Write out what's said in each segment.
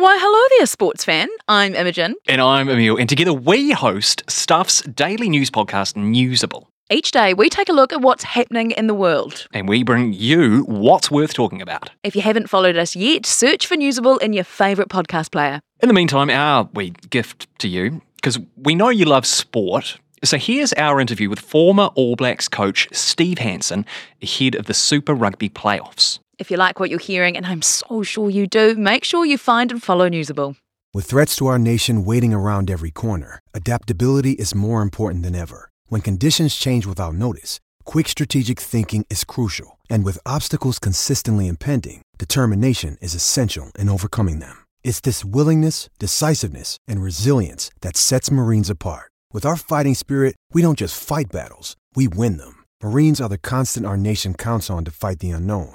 Why, hello there, sports fan. I'm Imogen. And I'm Emil, and together we host Stuff's daily news podcast, Newsable. Each day, we take a look at what's happening in the world. And we bring you what's worth talking about. If you haven't followed us yet, search for Newsable in your favourite podcast player. In the meantime, our wee gift to you, because we know you love sport. So here's our interview with former All Blacks coach Steve Hansen ahead of the Super Rugby playoffs. If you like what you're hearing, and I'm so sure you do, make sure you find and follow Newsable. With threats to our nation waiting around every corner, adaptability is more important than ever. When conditions change without notice, quick strategic thinking is crucial. And with obstacles consistently impending, determination is essential in overcoming them. It's this willingness, decisiveness, and resilience that sets Marines apart. With our fighting spirit, we don't just fight battles, we win them. Marines are the constant our nation counts on to fight the unknown.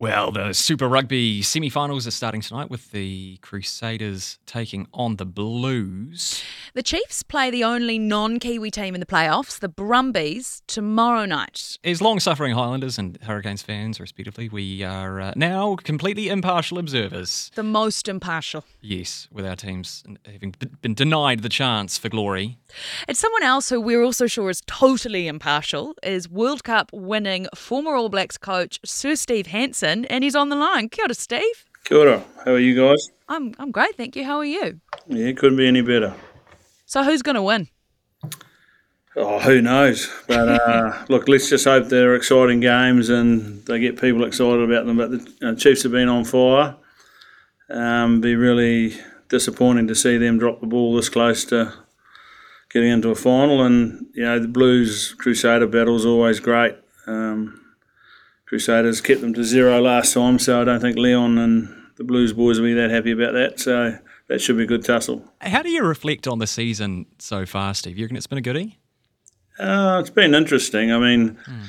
Well, the Super Rugby semi finals are starting tonight with the Crusaders taking on the Blues. The Chiefs play the only non Kiwi team in the playoffs, the Brumbies, tomorrow night. As long suffering Highlanders and Hurricanes fans, respectively, we are uh, now completely impartial observers. The most impartial. Yes, with our teams having been denied the chance for glory. It's someone else who we're also sure is totally impartial is World Cup winning former All Blacks coach Sir Steve Hansen and he's on the line. Kia ora, Steve. Kia ora. How are you guys? I'm I'm great, thank you. How are you? Yeah, couldn't be any better. So who's going to win? Oh, who knows? But uh, look, let's just hope they're exciting games and they get people excited about them. But the uh, Chiefs have been on fire. Um, be really disappointing to see them drop the ball this close to getting into a final. And you know, the Blues Crusader battle is always great. Um, Crusaders kept them to zero last time, so I don't think Leon and the Blues boys will be that happy about that. So that should be a good tussle. How do you reflect on the season so far, Steve? You reckon it's been a goodie? Uh, it's been interesting. I mean, mm.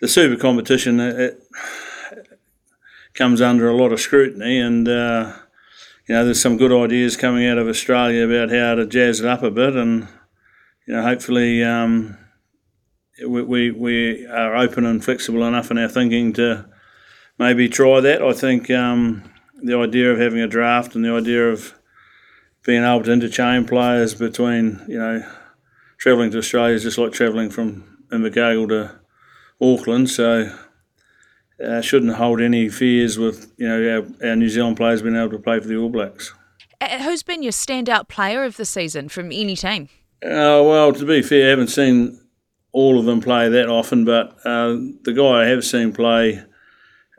the super competition it, it comes under a lot of scrutiny, and uh, you know, there's some good ideas coming out of Australia about how to jazz it up a bit, and you know, hopefully. Um, we, we, we are open and flexible enough in our thinking to maybe try that. I think um, the idea of having a draft and the idea of being able to interchange players between, you know, travelling to Australia is just like travelling from Invercargill to Auckland. So uh, shouldn't hold any fears with, you know, our, our New Zealand players being able to play for the All Blacks. Who's been your standout player of the season from any team? Uh, well, to be fair, I haven't seen all of them play that often, but uh, the guy I have seen play,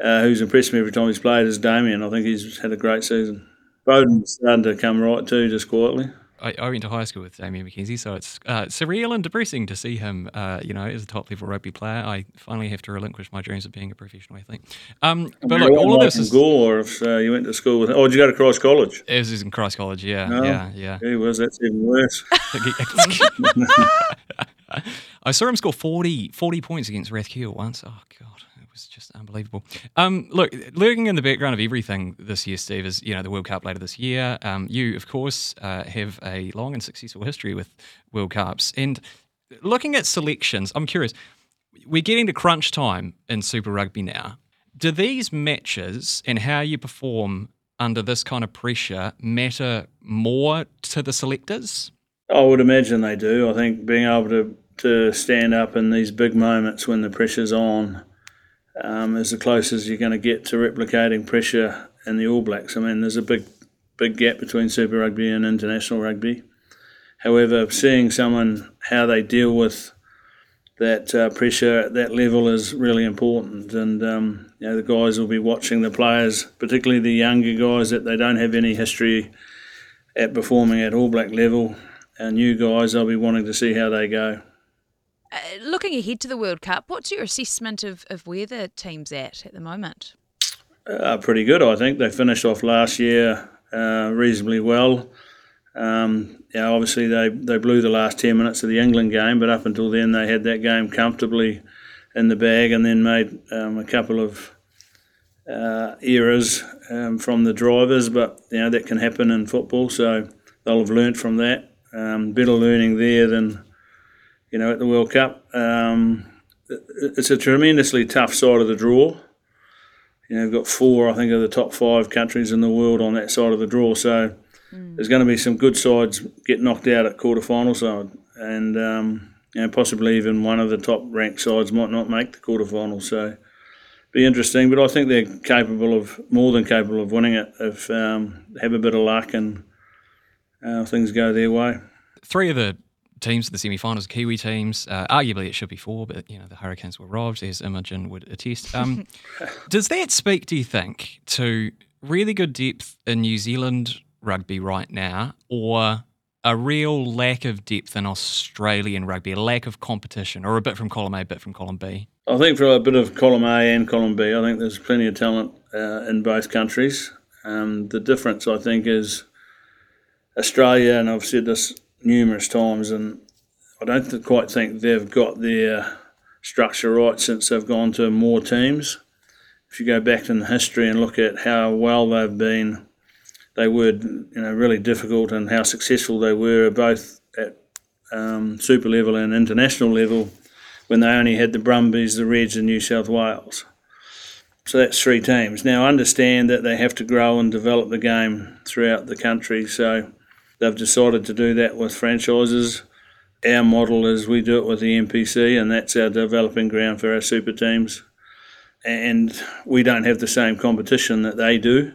uh, who's impressed me every time he's played, is Damian. I think he's had a great season. Beauden's starting to come right too, just quietly. I, I went to high school with Damian McKenzie, so it's uh, surreal and depressing to see him, uh, you know, as a top level rugby player. I finally have to relinquish my dreams of being a professional athlete. Um, but look, all of this is. Gore, if uh, you went to school with. Oh, did you go to Christ College? It was in Christ College, yeah, no. yeah, yeah. He was. That's even worse. I saw him score 40, 40 points against Rathkeale once. Oh, God. It was just unbelievable. Um, look, lurking in the background of everything this year, Steve, is you know the World Cup later this year. Um, you, of course, uh, have a long and successful history with World Cups. And looking at selections, I'm curious. We're getting to crunch time in Super Rugby now. Do these matches and how you perform under this kind of pressure matter more to the selectors? I would imagine they do. I think being able to, to stand up in these big moments when the pressure's on um, is the closest you're going to get to replicating pressure in the All Blacks. I mean, there's a big, big gap between Super Rugby and international rugby. However, seeing someone how they deal with that uh, pressure at that level is really important. And um, you know, the guys will be watching the players, particularly the younger guys that they don't have any history at performing at All Black level And new guys, I'll be wanting to see how they go. Uh, looking ahead to the World Cup, what's your assessment of, of where the team's at at the moment? Uh, pretty good, I think. They finished off last year uh, reasonably well. Um, yeah, obviously they, they blew the last 10 minutes of the England game, but up until then they had that game comfortably in the bag and then made um, a couple of uh, errors um, from the drivers, but you know that can happen in football, so they'll have learnt from that. Um, better learning there than you know at the World Cup. Um, it's a tremendously tough side of the draw. You know, we've got four, I think, of the top five countries in the world on that side of the draw. So mm. there's going to be some good sides get knocked out at quarterfinal side, and um, you know, possibly even one of the top ranked sides might not make the quarterfinal. So be interesting, but I think they're capable of more than capable of winning it if um, have a bit of luck and uh, things go their way. Three of the teams in the semi-finals, Kiwi teams. Uh, arguably, it should be four, but you know the Hurricanes were robbed, as Imogen would attest. Um, does that speak, do you think, to really good depth in New Zealand rugby right now, or a real lack of depth in Australian rugby, a lack of competition, or a bit from column A, a bit from column B? I think for a bit of column A and column B, I think there's plenty of talent uh, in both countries. Um, the difference, I think, is Australia, and I've said this numerous times, and I don't quite think they've got their structure right since they've gone to more teams. If you go back in history and look at how well they've been, they were you know really difficult, and how successful they were both at um, super level and international level when they only had the Brumbies, the Reds, and New South Wales. So that's three teams. Now I understand that they have to grow and develop the game throughout the country. So They've decided to do that with franchises. Our model is we do it with the NPC, and that's our developing ground for our super teams. And we don't have the same competition that they do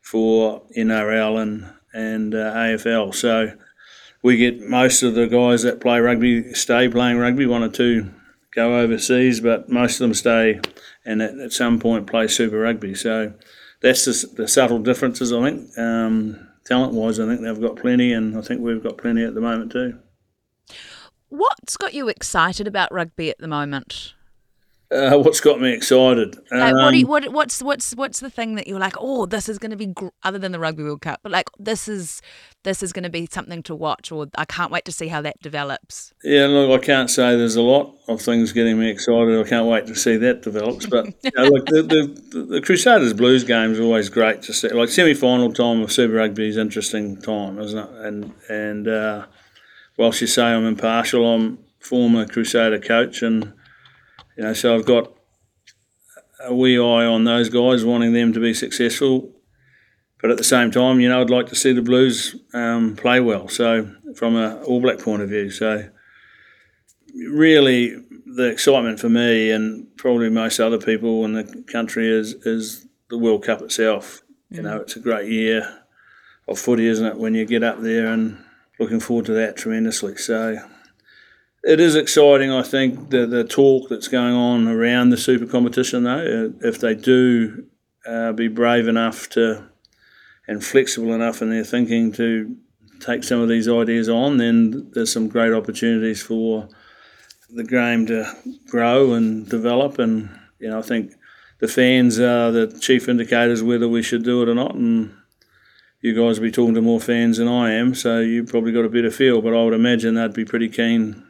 for NRL and and uh, AFL. So we get most of the guys that play rugby stay playing rugby. One or two go overseas, but most of them stay and at, at some point play Super Rugby. So that's the, the subtle differences, I think. Um, talent wise, I think they've got plenty, and I think we've got plenty at the moment too. What's got you excited about rugby at the moment? Uh, what's got me excited? Like, um, what, you, what, what's what's what's the thing that you're like, oh, this is going to be gr-, other than the Rugby World Cup, but like this is this is going to be something to watch, or I can't wait to see how that develops. Yeah, look, I can't say there's a lot of things getting me excited. I can't wait to see that develops. But you know, look, the, the, the Crusaders Blues game is always great to see. Like semi final time of Super Rugby is interesting time, isn't it? And and uh, whilst you say I'm impartial, I'm former Crusader coach and you know, so I've got a wee eye on those guys, wanting them to be successful. But at the same time, you know, I'd like to see the Blues um, play well. So from a All Black point of view, so really the excitement for me and probably most other people in the country is is the World Cup itself. Mm. You know, it's a great year of footy, isn't it? When you get up there and looking forward to that tremendously. So it is exciting, I think, the, the talk that's going on around the super competition, though. Uh, if they do uh, be brave enough to and flexible enough in their thinking to take some of these ideas on, then there's some great opportunities for the game to grow and develop. And, you know, I think the fans are the chief indicators whether we should do it or not. And you guys will be talking to more fans than I am, so you probably got a better feel. But I would imagine they'd be pretty keen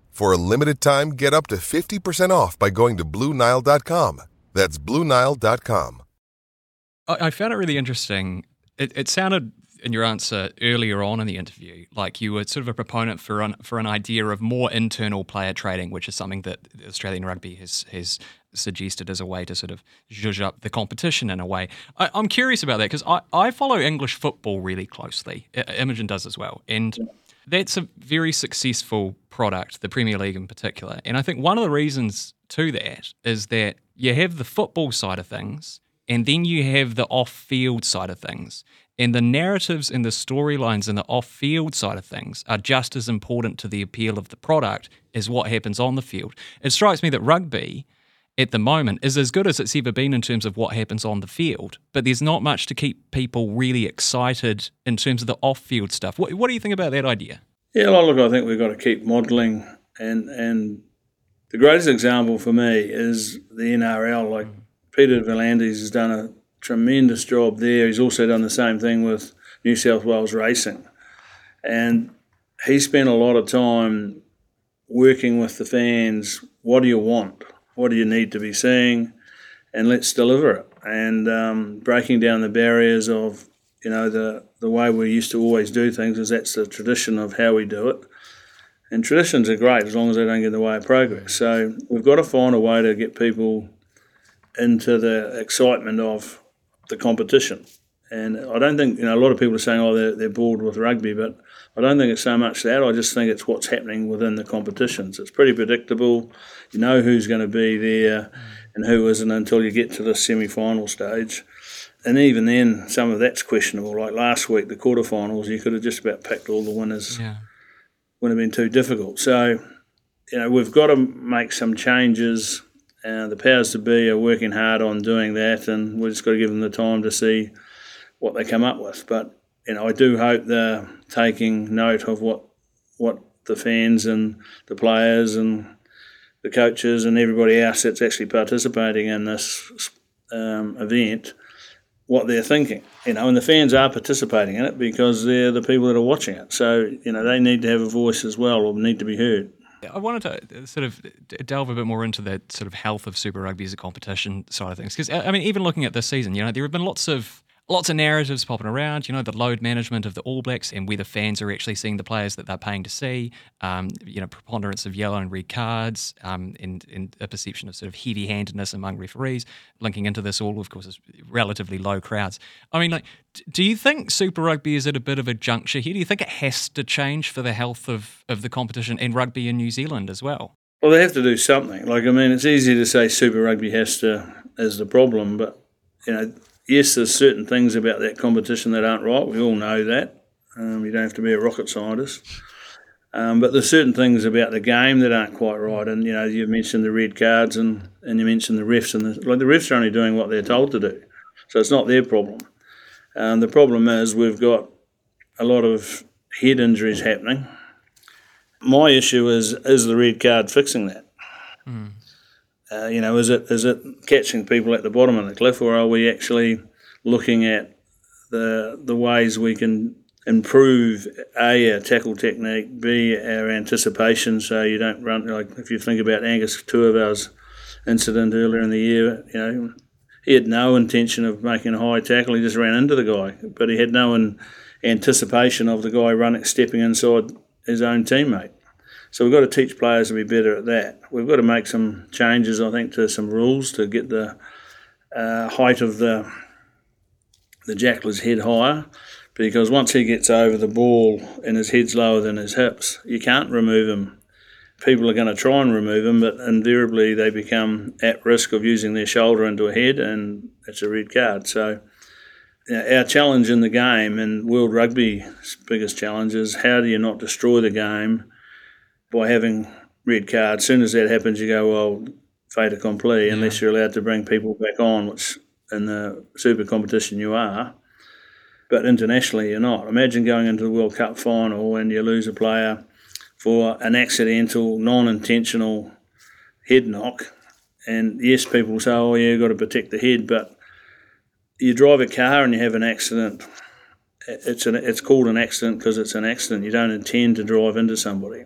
For a limited time, get up to 50% off by going to Bluenile.com. That's Bluenile.com. I found it really interesting. It, it sounded in your answer earlier on in the interview like you were sort of a proponent for an, for an idea of more internal player trading, which is something that Australian rugby has, has suggested as a way to sort of zhuzh up the competition in a way. I, am curious about that because I, I follow English football really closely. Imogen does as well. And that's a very successful product, the Premier League in particular. And I think one of the reasons to that is that you have the football side of things, and then you have the off field side of things. And the narratives and the storylines in the off field side of things are just as important to the appeal of the product as what happens on the field. It strikes me that rugby at the moment is as good as it's ever been in terms of what happens on the field, but there's not much to keep people really excited in terms of the off field stuff. What, what do you think about that idea? Yeah, well, look, I think we've got to keep modelling, and and the greatest example for me is the NRL. Like mm. Peter V'landys has done a tremendous job there. He's also done the same thing with New South Wales Racing. And he spent a lot of time working with the fans. What do you want? What do you need to be seeing? And let's deliver it. And um, breaking down the barriers of, you know, the, the way we used to always do things is that's the tradition of how we do it. And traditions are great as long as they don't get in the way of progress. So we've got to find a way to get people into the excitement of the competition. And I don't think, you know, a lot of people are saying, oh, they're, they're bored with rugby, but I don't think it's so much that. I just think it's what's happening within the competitions. It's pretty predictable. You know who's going to be there and who isn't until you get to the semi final stage. And even then, some of that's questionable. Like last week, the quarterfinals, you could have just about picked all the winners. Yeah. Wouldn't have been too difficult. So, you know, we've got to make some changes. Uh, the powers to be are working hard on doing that, and we've just got to give them the time to see what they come up with. But you know, I do hope they're taking note of what what the fans and the players and the coaches and everybody else that's actually participating in this um, event, what they're thinking. You know, and the fans are participating in it because they're the people that are watching it. So you know, they need to have a voice as well, or need to be heard. I wanted to sort of delve a bit more into the sort of health of Super Rugby as a competition side of things. Because, I mean, even looking at this season, you know, there have been lots of lots of narratives popping around, you know, the load management of the All Blacks and whether fans are actually seeing the players that they're paying to see, um, you know, preponderance of yellow and red cards, um, and, and a perception of sort of heavy handedness among referees. Linking into this all, of course, is relatively low crowds. I mean, like, do you think Super Rugby is at a bit of a juncture here? Do you think it has to change for the health of, of the competition and rugby in New Zealand as well? Well, they have to do something. Like, I mean, it's easy to say Super Rugby has to, as the problem, but, you know, yes, there's certain things about that competition that aren't right. We all know that. Um, you don't have to be a rocket scientist. Um, but there's certain things about the game that aren't quite right. And, you know, you mentioned the red cards and, and you mentioned the refs. And the, like the refs are only doing what they're told to do. So it's not their problem. Um, the problem is we've got a lot of head injuries happening. My issue is, is the red card fixing that? Mm. Uh, you know, is it is it catching people at the bottom of the cliff, or are we actually looking at the the ways we can improve a our tackle technique, b our anticipation, so you don't run like if you think about Angus Ta'avao incident earlier in the year, you know, he had no intention of making a high tackle. He just ran into the guy, but he had no anticipation of the guy running, stepping inside his own teammate. So we've got to teach players to be better at that. We've got to make some changes, I think, to some rules to get the uh, height of the the jackler's head higher, because once he gets over the ball and his head's lower than his hips, you can't remove him. People are going to try and remove him, but invariably they become at risk of using their shoulder into a head, and it's a red card. So. our challenge in the game and World Rugby's biggest challenge is how do you not destroy the game by having red cards. As soon as that happens, you go, well, fait accompli, yeah. unless you're allowed to bring people back on, which in the super competition you are. But internationally, you're not. Imagine going into the World Cup final and you lose a player for an accidental, non intentional head knock. And yes, people say, oh, yeah, you've got to protect the head, but you drive a car and you have an accident. It's, an, it's called an accident because it's an accident. You don't intend to drive into somebody.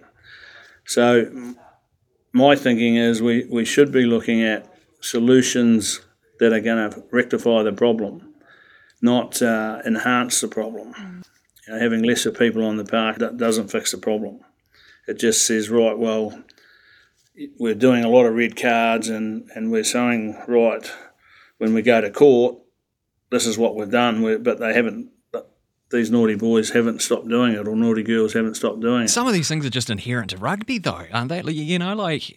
So, my thinking is we, we should be looking at solutions that are going to rectify the problem, not uh, enhance the problem. You know, having lesser people on the park that doesn't fix the problem. It just says, right, well, we're doing a lot of red cards and, and we're saying, right, when we go to court, this is what we've done, but they haven't these naughty boys haven't stopped doing it or naughty girls haven't stopped doing it. Some of these things are just inherent to rugby, though, aren't they? You know, like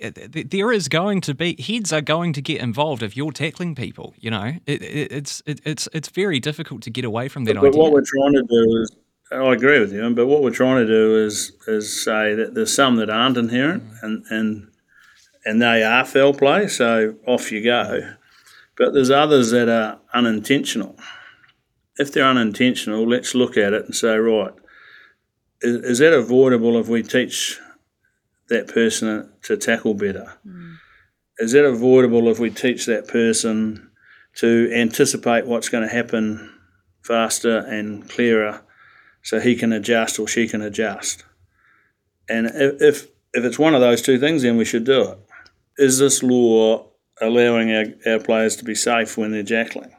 there is going to be heads are going to get involved if you're tackling people. You know, it, it, it's it, it's it's very difficult to get away from that but, idea. But what we're trying to do is, I agree with you, but what we're trying to do is is say that there's some that aren't inherent mm. and and and they are foul play, so off you go. But there's others that are unintentional if they're unintentional, let's look at it and say, right, is, is that avoidable if we teach that person to tackle better? Mm. Is that avoidable if we teach that person to anticipate what's going to happen faster and clearer so he can adjust or she can adjust. And if, if it's one of those two things, then we should do it. Is this law allowing our, our players to be safe when they're jackling?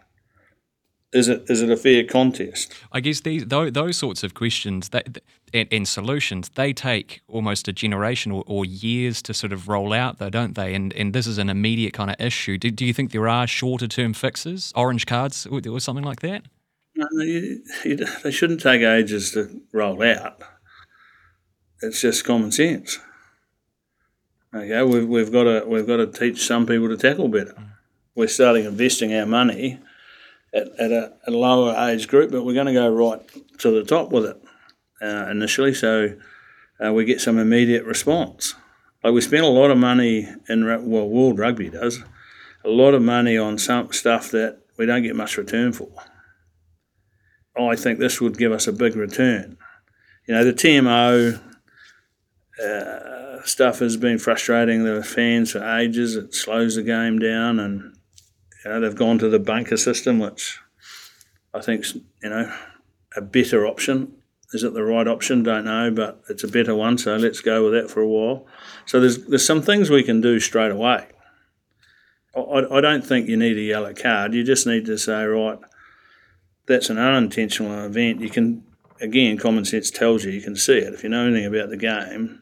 Is it is it a fair contest? I guess these those, those sorts of questions that and, and, solutions they take almost a generation or, or, years to sort of roll out, though, don't they? And and this is an immediate kind of issue. Do, do you think there are shorter term fixes, orange cards, or, or something like that? No, you, you, they shouldn't take ages to roll out. It's just common sense. Okay, we've, we've got to we've got to teach some people to tackle better. Mm. We're starting investing our money at, at, a, a lower age group, but we're going to go right to the top with it uh, initially, so uh, we get some immediate response. Like we spend a lot of money in well, World Rugby does a lot of money on some stuff that we don't get much return for. I think this would give us a big return. You know, the TMO uh, stuff has been frustrating the fans for ages. It slows the game down, and you know, they've gone to the bunker system, which I think's you know a better option. Is it the right option? Don't know, but it's a better one. So let's go with that for a while. So there's there's some things we can do straight away. I, I don't think you need a yellow card. You just need to say right. That's an unintentional event. You can again, common sense tells you you can see it. If you know anything about the game,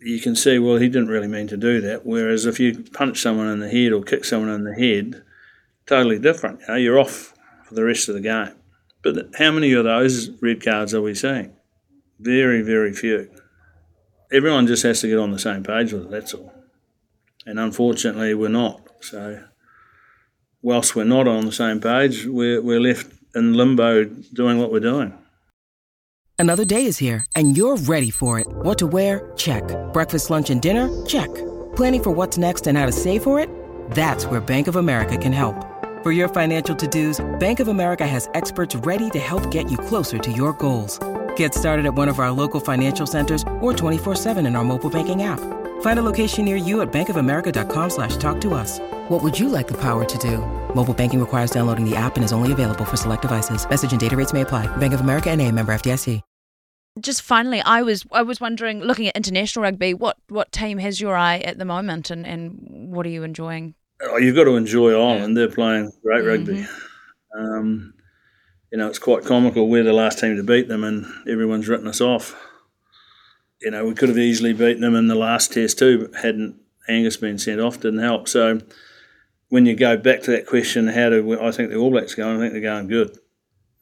you can see, well, he didn't really mean to do that. Whereas if you punch someone in the head or kick someone in the head, totally different. You know, you're off for the rest of the game. But how many of those red cards are we seeing? Very, very few. Everyone just has to get on the same page with it, that's all. And unfortunately, we're not. So, whilst we're not on the same page, we're, we're left in limbo doing what we're doing. Another day is here, and you're ready for it. What to wear? Check. Breakfast, lunch, and dinner? Check. Planning for what's next and how to save for it? That's where Bank of America can help. For your financial to-dos, Bank of America has experts ready to help get you closer to your goals. Get started at one of our local financial centers or 24-7 in our mobile banking app. Find a location near you at bankofamerica.com slash talk to us. What would you like the power to do? Mobile banking requires downloading the app and is only available for select devices. Message and data rates may apply. Bank of America and a member FDIC. Just finally, I was I was wondering, looking at international rugby, what, what team has your eye at the moment and, and what are you enjoying? Oh, you've got to enjoy Ireland. They're playing great mm-hmm. rugby. Um, you know, it's quite comical. We're the last team to beat them, and everyone's written us off. You know, we could have easily beaten them in the last test too, but hadn't Angus been sent off, didn't help. So when you go back to that question, how do I think the All Blacks going? I think they're going good,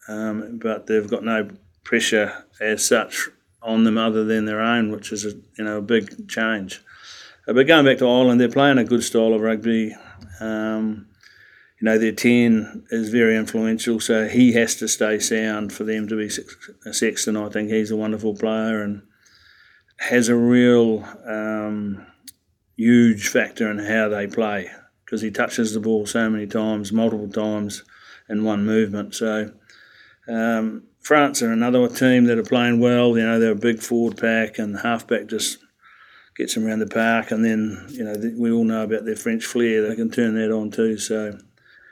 um, but they've got no pressure as such on them other than their own, which is a you know a big change. But going back to Ireland, they're playing a good style of rugby. Um, you know, their 10 is very influential, so he has to stay sound for them to be a Sexton. I think he's a wonderful player and has a real um, huge factor in how they play because he touches the ball so many times, multiple times in one movement. So um, France are another team that are playing well. You know, they're a big forward pack and the halfback just gets them around the park, and then you know we all know about their French flair; they can turn that on too. So,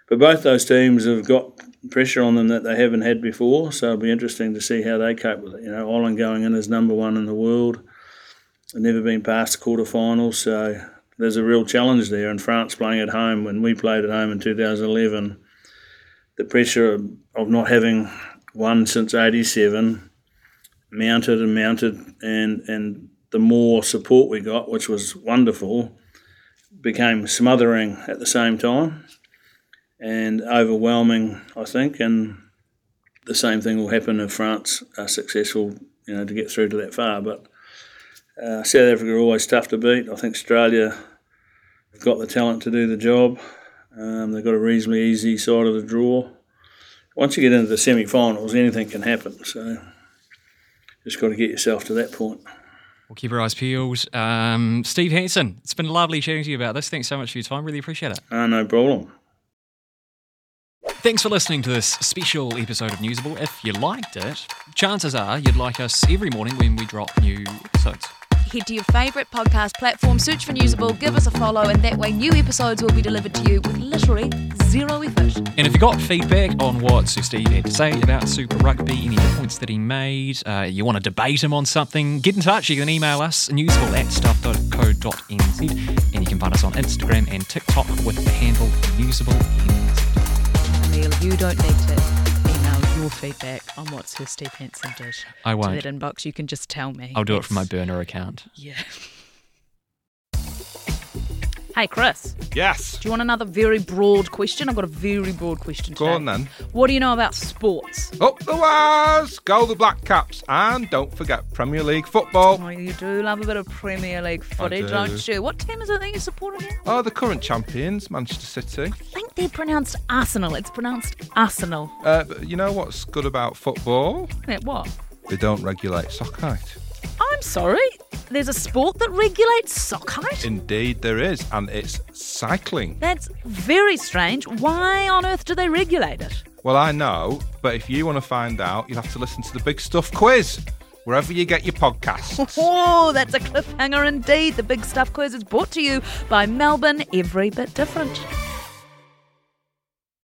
but both those teams have got pressure on them that they haven't had before, so it'll be interesting to see how they cope with it. You know, Ireland going in as number one in the world, they've never been past the quarterfinals, so there's a real challenge there. And France playing at home when we played at home in 2011, the pressure of not having won since '87 mounted and mounted, and and the more support we got, which was wonderful, became smothering at the same time and overwhelming, I think. And the same thing will happen if France are successful, you know, to get through to that far. But uh, South Africa are always tough to beat. I think Australia have got the talent to do the job. Um, they've got a reasonably easy side of the draw. Once you get into the semi-finals, anything can happen. So just got to get yourself to that point. We'll keep our eyes peeled. Um, Steve Hansen, it's been lovely chatting to you about this. Thanks so much for your time. Really appreciate it. Uh, no problem. Thanks for listening to this special episode of Newsable. If you liked it, chances are you'd like us every morning when we drop new episodes. Head to your favourite podcast platform, search for Newsable, give us a follow, and that way new episodes will be delivered to you with literally zero effort. And if you've got feedback on what Sir Steve had to say about Super Rugby, any points that he made, uh, you want to debate him on something, get in touch. You can email us, newsable at stuff.co.nz, and you can find us on Instagram and TikTok with the handle newsablenz. Emil, you don't need to email your feedback on what Sir Steve Hansen did. I won't. To that inbox, you can just tell me. I'll do it from my burner account. Yeah. Hey, Chris, Yes. do you want another very broad question? I've got a very broad question Go on then. What do you know about sports? Up the wires! Go the Black Caps. And don't forget Premier League football. Oh, you do love a bit of Premier League footy, do. don't you? What team is it that you're supporting? Oh, the current champions, Manchester City. I think they're pronounced Arsenal. It's pronounced Arsenal. Uh, but you know what's good about football? Yeah, what? They don't regulate sock height. I'm sorry. There's a sport that regulates sock height? Indeed, there is, and it's cycling. That's very strange. Why on earth do they regulate it? Well, I know, but if you want to find out, you'll have to listen to the Big Stuff quiz wherever you get your podcasts. Oh, that's a cliffhanger indeed. The Big Stuff Quiz is brought to you by Melbourne Every Bit Different.